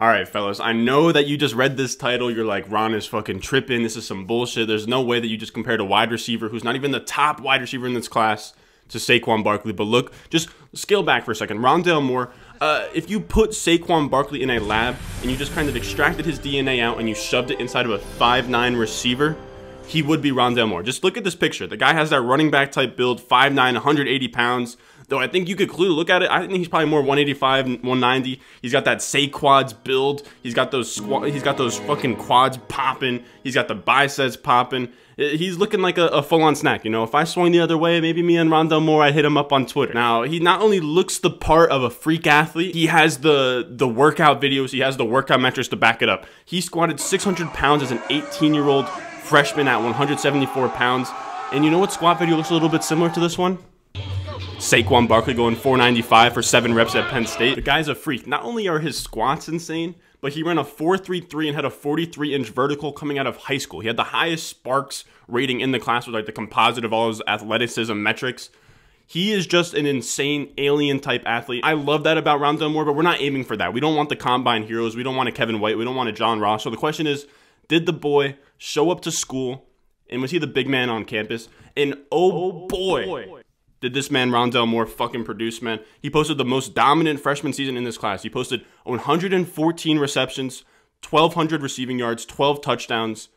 All right, fellas, I know that you just read this title. You're like, Ron is fucking tripping. This is some bullshit. There's no way that you just compared a wide receiver who's not even the top wide receiver in this class to Saquon Barkley. But look, just scale back for a second. Rondale Moore, uh, if you put Saquon Barkley in a lab and you just kind of extracted his DNA out and you shoved it inside of a 5'9 receiver, he would be Rondale Moore. Just look at this picture. The guy has that running back type build, 5'9, 180 pounds. Though I think you could clearly look at it. I think he's probably more 185, 190. He's got that Saquads build. He's got those squat. He's got those fucking quads popping. He's got the biceps popping. He's looking like a, a full-on snack. You know, if I swung the other way, maybe me and Rondale Moore, I'd hit him up on Twitter. Now he not only looks the part of a freak athlete, he has the the workout videos. He has the workout metrics to back it up. He squatted 600 pounds as an 18-year-old freshman at 174 pounds. And you know what squat video looks a little bit similar to this one? Saquon Barkley going 495 for seven reps at Penn State. The guy's a freak. Not only are his squats insane, but he ran a 4.33 and had a 43 inch vertical coming out of high school. He had the highest Sparks rating in the class with like the composite of all his athleticism metrics. He is just an insane alien type athlete. I love that about Rondale Moore, but we're not aiming for that. We don't want the combine heroes. We don't want a Kevin White. We don't want a John Ross. So the question is, did the boy show up to school and was he the big man on campus? And oh, oh boy, boy did this man Rondale Moore fucking produce, man. He posted the most dominant freshman season in this class. He posted 114 receptions, 1,200 receiving yards, 12 touchdowns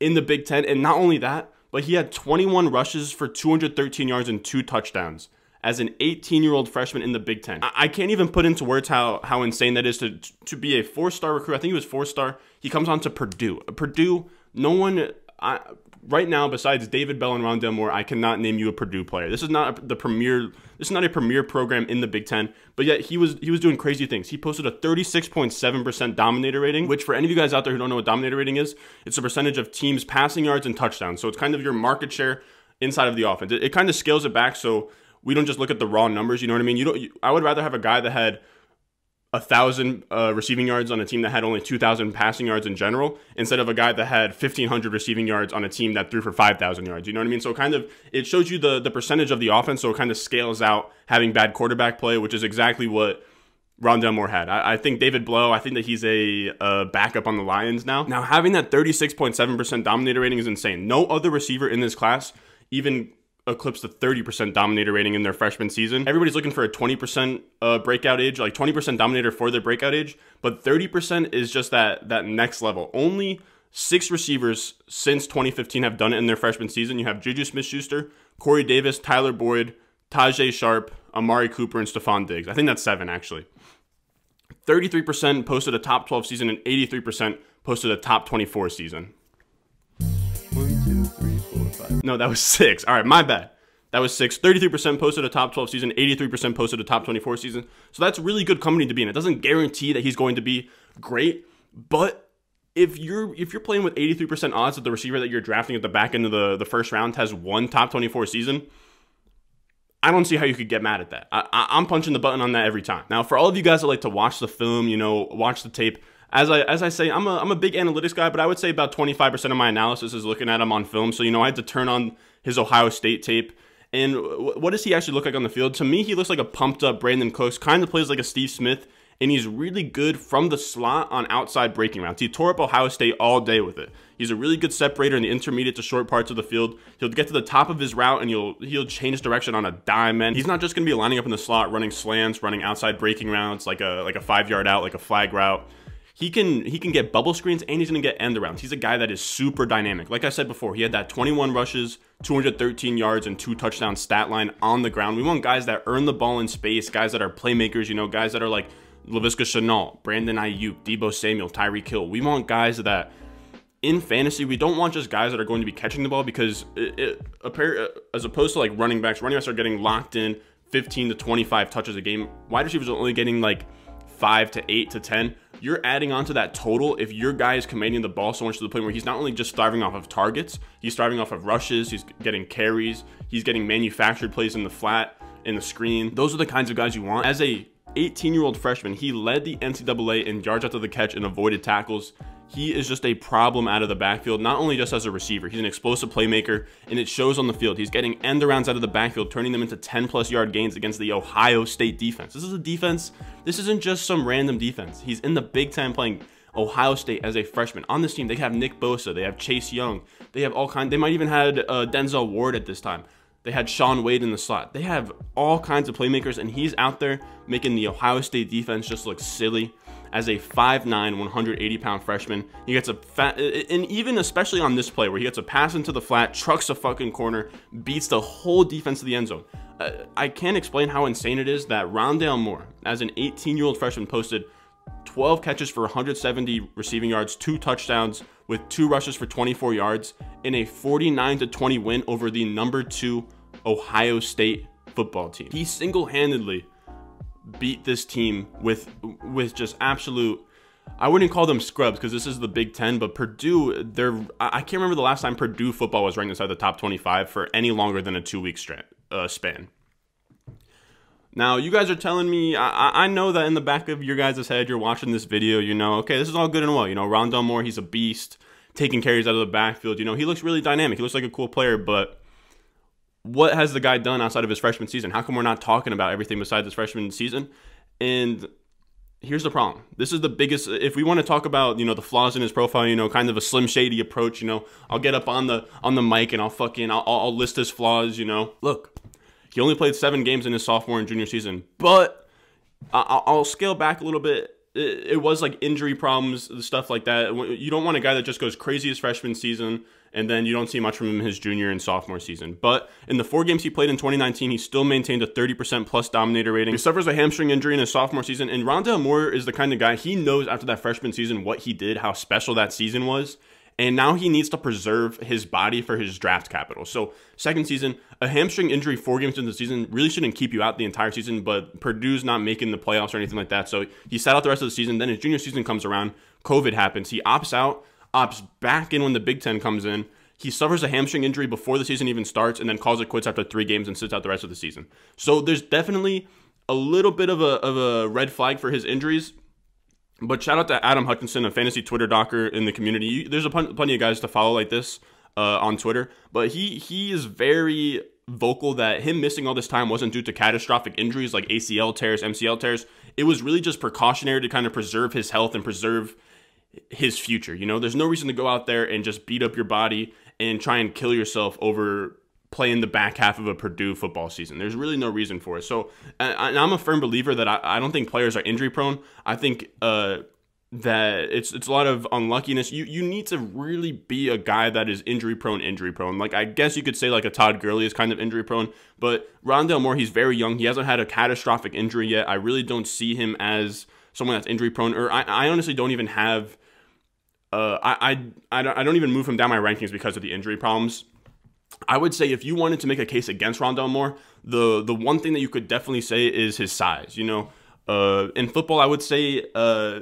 in the Big Ten. And not only that, but he had 21 rushes for 213 yards and two touchdowns as an 18 year old freshman in the Big Ten. I can't even put into words how, how insane that is to, to be a four star recruit. I think he was four star. He comes on to Purdue. Purdue, no one. I, right now, besides David Bell and Rondale Moore, I cannot name you a Purdue player. This is not the premier. This is not a premier program in the Big Ten. But yet he was he was doing crazy things. He posted a 36.7% dominator rating, which for any of you guys out there who don't know what dominator rating is, it's a percentage of teams passing yards and touchdowns. So it's kind of your market share inside of the offense. It, it kind of scales it back so we don't just look at the raw numbers. You know what I mean? You don't. You, I would rather have a guy that had a thousand uh, receiving yards on a team that had only 2,000 passing yards in general, instead of a guy that had 1,500 receiving yards on a team that threw for 5,000 yards. You know what I mean? So kind of it shows you the the percentage of the offense, so it kind of scales out having bad quarterback play, which is exactly what Rondale Moore had. I, I think David Blough, I think that he's a, a backup on the Lions now. Now having that 36.7% dominator rating is insane. No other receiver in this class even eclipsed the 30% dominator rating in their freshman season. Everybody's looking for a 20% uh, breakout age, like 20% dominator for their breakout age, but 30% is just that that next level. Only six receivers since 2015 have done it in their freshman season. You have Juju Smith-Schuster, Corey Davis, Tyler Boyd, Tajaé Sharpe, Amari Cooper, and Stefon Diggs. I think that's seven actually. 33% posted a top 12 season and 83% posted a top 24 season. No, that was six. All right, my bad. That was six. 33% posted a top 12 season, 83% posted a top 24 season. So that's really good company to be in. It doesn't guarantee that he's going to be great, but if you're if you're playing with 83% odds that the receiver that you're drafting at the back end of the, the first round has one top 24 season, I don't see how you could get mad at that. I, am punching the button on that every time. Now, for all of you guys that like to watch the film, you know, watch the tape, as I as I say, I'm a I'm a big analytics guy, but I would say about 25% of my analysis is looking at him on film. So you know, I had to turn on his Ohio State tape. And what does he actually look like on the field? To me, he looks like a pumped up Brandin Cooks. Kind of plays like a Steve Smith, and he's really good from the slot on outside breaking routes. He tore up Ohio State all day with it. He's a really good separator in the intermediate to short parts of the field. He'll get to the top of his route and he'll he'll change direction on a dime. And he's not just going to be lining up in the slot, running slants, running outside breaking routes like a like a five yard out, like a flag route he can he can get bubble screens and he's going to get end arounds. He's a guy that is super dynamic. Like I said before, he had that 21 rushes, 213 yards, and two touchdown stat line on the ground. We want guys that earn the ball in space, guys that are playmakers. You know, guys that are like Laviska Shenault, Brandon Aiyuk, Deebo Samuel, Tyreek Hill. We want guys that in fantasy, we don't want just guys that are going to be catching the ball because it, it, uh, as opposed to like running backs, running backs are getting locked in 15 to 25 touches a game. Wide receivers are only getting like five to eight to 10 you're adding on to that total if your guy is commanding the ball so much to the point where he's not only just thriving off of targets, he's thriving off of rushes, he's getting carries, he's getting manufactured plays in the flat, in the screen. Those are the kinds of guys you want. As a 18 year old freshman, he led the NCAA in yards after the catch and avoided tackles. He is just a problem out of the backfield, not only just as a receiver, he's an explosive playmaker, and it shows on the field. He's getting end arounds out of the backfield, turning them into 10 plus yard gains against the Ohio State defense. This is a defense, this isn't just some random defense. He's in the Big Ten playing Ohio State as a freshman. On this team, they have Nick Bosa, they have Chase Young, they have all kinds, they might even had uh, Denzel Ward at this time. They had Shaun Wade in the slot. They have all kinds of playmakers, and he's out there making the Ohio State defense just look silly as a 5'9", 180 pound freshman. He gets a fat, and even especially on this play where he gets a pass into the flat, trucks a fucking corner, beats the whole defense of the end zone. Uh, I can't explain how insane it is that Rondale Moore, as an 18 year old freshman, posted 12 catches for 170 receiving yards, two touchdowns with two rushes for 24 yards in a 49 to 20 win over the number two Ohio State football team. He single-handedly beat this team with with just absolute I wouldn't call them scrubs because this is the Big Ten, but Purdue, they're I can't remember the last time Purdue football was ranked inside the top 25 for any longer than a two week uh, span. Now, you guys are telling me, I, I know that in the back of your guys' head, you're watching this video, you know, okay, this is all good and well. You know, Rondale Moore, he's a beast, taking carries out of the backfield. You know, he looks really dynamic. He looks like a cool player, but what has the guy done outside of his freshman season? How come we're not talking about everything besides his freshman season? And here's the problem. This is the biggest. If we want to talk about you know the flaws in his profile, you know, kind of a slim shady approach. You know, I'll get up on the on the mic and I'll fucking I'll, I'll list his flaws. You know, look, he only played seven games in his sophomore and junior season, but I'll, I'll scale back a little bit. It, it was like injury problems, stuff like that. You don't want a guy that just goes crazy his freshman season and then you don't see much from him his junior and sophomore season. But in the four games he played in 2019, he still maintained a 30% plus dominator rating. He suffers a hamstring injury in his sophomore season, and Rondale Moore is the kind of guy he knows after that freshman season what he did, how special that season was. And now he needs to preserve his body for his draft capital. So, second season, a hamstring injury four games into the season really shouldn't keep you out the entire season, but Purdue's not making the playoffs or anything like that. So, he sat out the rest of the season. Then his junior season comes around, COVID happens. He opts out opts back in when the Big Ten comes in. He suffers a hamstring injury before the season even starts and then calls it quits after three games and sits out the rest of the season. So there's definitely a little bit of a, of a red flag for his injuries. But shout out to Adam Hutchinson, a fantasy Twitter docker in the community. There's a plenty of guys to follow like this uh, on Twitter, but he he is very vocal that him missing all this time wasn't due to catastrophic injuries like ACL tears, MCL tears. It was really just precautionary to kind of preserve his health and preserve his future. You know, there's no reason to go out there and just beat up your body and try and kill yourself over playing the back half of a Purdue football season. There's really no reason for it. So, and I'm a firm believer that I, I don't think players are injury prone. I think uh, that it's it's a lot of unluckiness. You you need to really be a guy that is injury prone, injury prone. Like I guess you could say like a Todd Gurley is kind of injury prone, but Rondale Moore, he's very young. He hasn't had a catastrophic injury yet. I really don't see him as someone that's injury prone, or I, I honestly don't even have uh, I, I, I don't even move him down my rankings because of the injury problems. I would say if you wanted to make a case against Rondale Moore, the the one thing that you could definitely say is his size. You know, uh, in football, I would say, uh,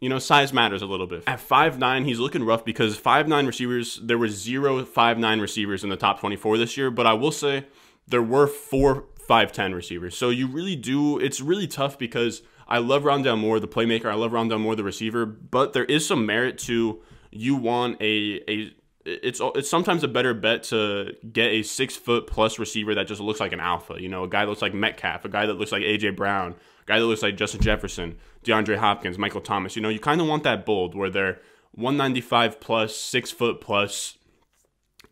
you know, size matters a little bit. At five nine, he's looking rough because five nine receivers, there were zero five nine receivers in the top 24 this year, but I will say there were four 5'10 receivers. So you really do, it's really tough because I love Rondale Moore, the playmaker. I love Rondale Moore, the receiver. But there is some merit to you want a a it's it's sometimes a better bet to get a six foot plus receiver that just looks like an alpha. You know, a guy that looks like Metcalf, a guy that looks like AJ Brown, a guy that looks like Justin Jefferson, DeAndre Hopkins, Michael Thomas. You know, you kind of want that bold where they're 195 plus, six foot plus,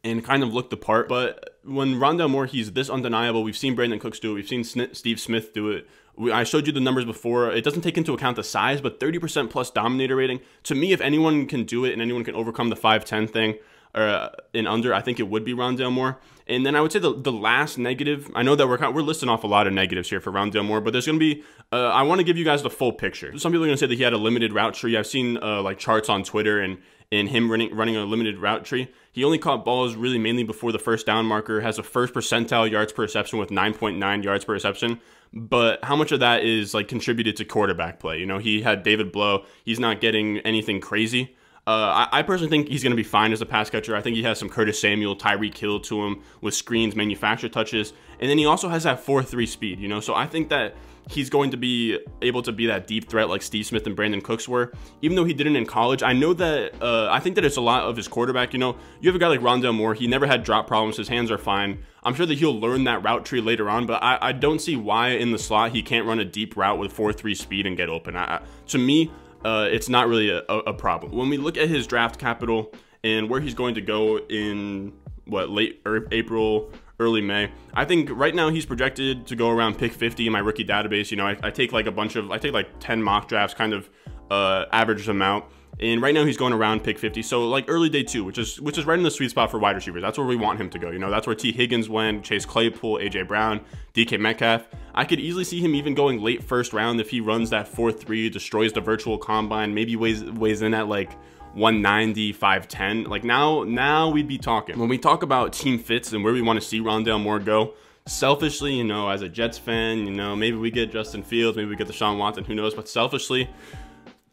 and kind of look the part. But when Rondale Moore, he's this undeniable. We've seen Brandin Cooks do it. We've seen Steve Smith do it. I showed you the numbers before. It doesn't take into account the size, but 30% plus dominator rating. To me, if anyone can do it and anyone can overcome the 5'10 thing or uh, in under, I think it would be Rondale Moore. And then I would say the, the last negative, I know that we're we're listing off a lot of negatives here for Rondale Moore, but there's going to be, uh, I want to give you guys the full picture. Some people are going to say that he had a limited route tree. I've seen uh, like charts on Twitter and, and him running, running a limited route tree. He only caught balls really mainly before the first down marker, has a first percentile yards per reception with 9.9 yards per reception but how much of that is like contributed to quarterback play? You know, he had David Blough. He's not getting anything crazy. Uh, I, I, personally think he's going to be fine as a pass catcher. I think he has some Curtis Samuel, Tyreek Hill to him with screens, manufactured touches, and then he also has that four three speed. You know, so I think that he's going to be able to be that deep threat like Steve Smith and Brandin Cooks were. Even though he didn't in college, I know that uh, I think that it's a lot of his quarterback. You know, you have a guy like Rondale Moore. He never had drop problems. His hands are fine. I'm sure that he'll learn that route tree later on, but I, I don't see why in the slot he can't run a deep route with 4-3 speed and get open. I, to me, uh, it's not really a, a problem. When we look at his draft capital and where he's going to go in what late er, April, early May. I think right now he's projected to go around pick 50 in my rookie database. You know, I, I take like a bunch of, I take like 10 mock drafts, kind of uh, average them out. And right now he's going around pick 50. So like early day two, which is which is right in the sweet spot for wide receivers. That's where we want him to go. You know, that's where Tee Higgins went, Chase Claypool, AJ Brown, DK Metcalf. I could easily see him even going late first round if he runs that 4-3, destroys the virtual combine, maybe weighs weighs in at like 190, 510. Like now, now we'd be talking. When we talk about team fits and where we want to see Rondale Moore go, selfishly, you know, as a Jets fan, you know, maybe we get Justin Fields, maybe we get Sean Watson, who knows? But selfishly,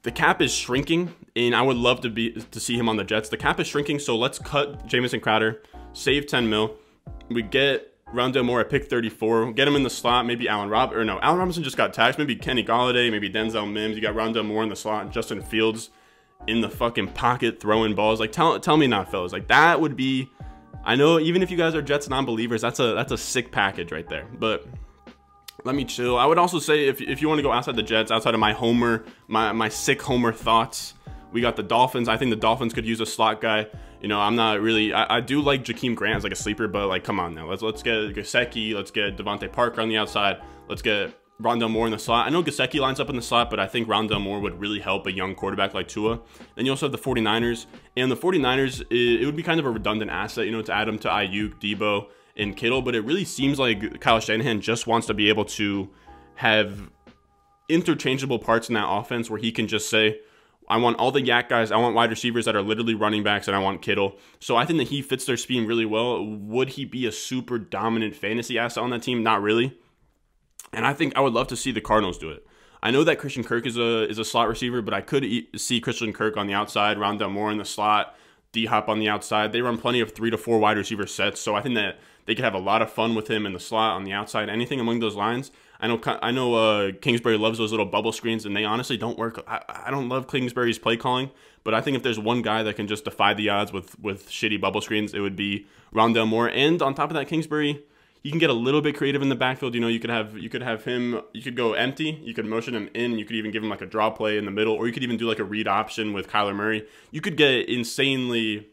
the cap is shrinking, and I would love to be to see him on the Jets. The cap is shrinking, so let's cut Jamison Crowder, save 10 mil. We get Rondale Moore at pick 34. Get him in the slot. Maybe Allen Rob or no, Allen Robinson just got taxed. Maybe Kenny Golladay. Maybe Denzel Mims. You got Rondale Moore in the slot. Justin Fields in the fucking pocket throwing balls. Like tell tell me not, fellas. Like that would be. I know even if you guys are Jets non-believers, that's a that's a sick package right there. But let me chill. I would also say if if you want to go outside the Jets, outside of my homer, my my sick homer thoughts. We got the Dolphins. I think the Dolphins could use a slot guy. You know, I'm not really. I, I do like Jakeem Grant as like a sleeper, but like, come on now. Let's let's get Gesicki. Let's get DeVante Parker on the outside. Let's get Rondale Moore in the slot. I know Gesicki lines up in the slot, but I think Rondale Moore would really help a young quarterback like Tua. Then you also have the 49ers. And the 49ers, it, would be kind of a redundant asset, you know, to add them to Aiyuk, Deebo, and Kittle. But it really seems like Kyle Shanahan just wants to be able to have interchangeable parts in that offense where he can just say, I want all the YAC guys. I want wide receivers that are literally running backs, and I want Kittle. So I think that he fits their scheme really well. Would he be a super dominant fantasy asset on that team? Not really. And I think I would love to see the Cardinals do it. I know that Christian Kirk is a is a slot receiver, but I could see Christian Kirk on the outside, Rondale Moore in the slot, D Hop on the outside. They run plenty of three to four wide receiver sets, so I think that they could have a lot of fun with him in the slot on the outside. Anything among those lines. I know I know uh, Kingsbury loves those little bubble screens, and they honestly don't work. I, I don't love Kingsbury's play calling, but I think if there's one guy that can just defy the odds with with shitty bubble screens, it would be Rondale Moore. And on top of that, Kingsbury you can get a little bit creative in the backfield. You know, you could have you could have him. You could go empty. You could motion him in. You could even give him like a draw play in the middle, or you could even do like a read option with Kyler Murray. You could get insanely.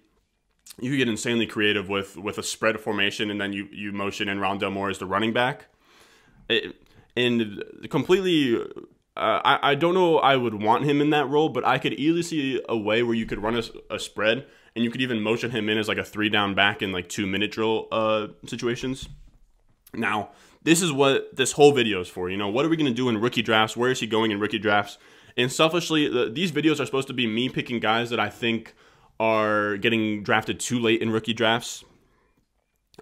You could get insanely creative with with a spread formation, and then you you motion in Rondale Moore as the running back. It, and completely uh, I, I don't know I would want him in that role, but I could easily see a way where you could run a, a spread and you could even motion him in as like a three down back in like two minute drill uh, situations. Now, this is what this whole video is for. You know, what are we going to do in rookie drafts? Where is he going in rookie drafts? And selfishly, the, these videos are supposed to be me picking guys that I think are getting drafted too late in rookie drafts.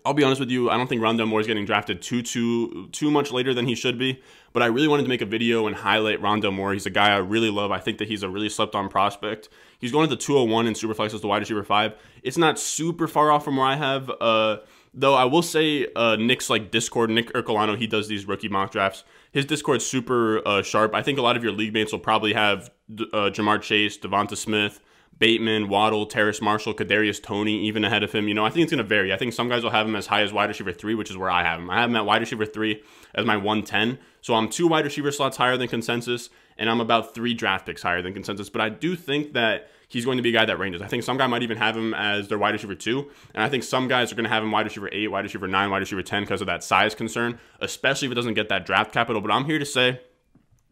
I'll be honest with you, I don't think Rondale Moore is getting drafted too too too much later than he should be. But I really wanted to make a video and highlight Rondale Moore. He's a guy I really love. I think that he's a really slept on prospect. He's going to the 201 in Superflex as the wide receiver five. It's not super far off from where I have. Uh, Though I will say, uh, Nick's like Discord, Nick Ercolano, he does these rookie mock drafts. His Discord's super uh, sharp. I think a lot of your league mates will probably have uh, Ja'Marr Chase, Devonta Smith, Bateman, Waddle, Terrace Marshall, Kadarius Toney, even ahead of him. You know, I think it's going to vary. I think some guys will have him as high as wide receiver three, which is where I have him. I have him at wide receiver three as my 110. So I'm two wide receiver slots higher than consensus, and I'm about three draft picks higher than consensus. But I do think that he's going to be a guy that ranges. I think some guy might even have him as their wide receiver two, and I think some guys are going to have him wide receiver eight, wide receiver nine, wide receiver ten because of that size concern, especially if it doesn't get that draft capital. But I'm here to say,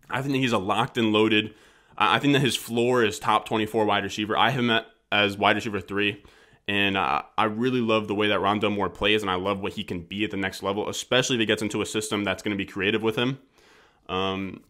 I think he's a locked and loaded. I think that his floor is top 24 wide receiver. I have him at, as wide receiver three. And uh, I really love the way that Rondale Moore plays, and I love what he can be at the next level, especially if he gets into a system that's going to be creative with him. Um,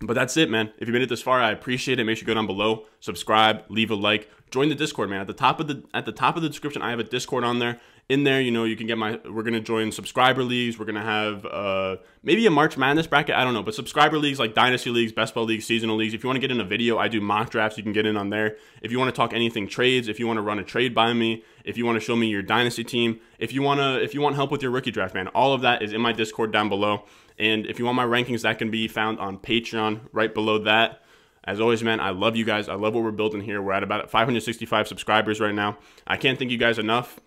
but that's it, man. If you made it this far, I appreciate it. Make sure you go down below, subscribe, leave a like, join the Discord, man. At the top of the at the top of the description, I have a Discord on there. In there, you know, you can get my. We're gonna join subscriber leagues. We're gonna have uh, maybe a March Madness bracket. I don't know, but subscriber leagues like dynasty leagues, best ball leagues, seasonal leagues. If you want to get in a video, I do mock drafts. You can get in on there. If you want to talk anything trades, if you want to run a trade by me, if you want to show me your dynasty team, if you wanna, if you want help with your rookie draft, man, all of that is in my Discord down below. And if you want my rankings, that can be found on Patreon right below that. As always, man, I love you guys. I love what we're building here. We're at about 565 subscribers right now. I can't thank you guys enough.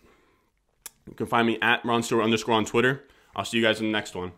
You can find me at Ron Stewart underscore on Twitter. I'll see you guys in the next one.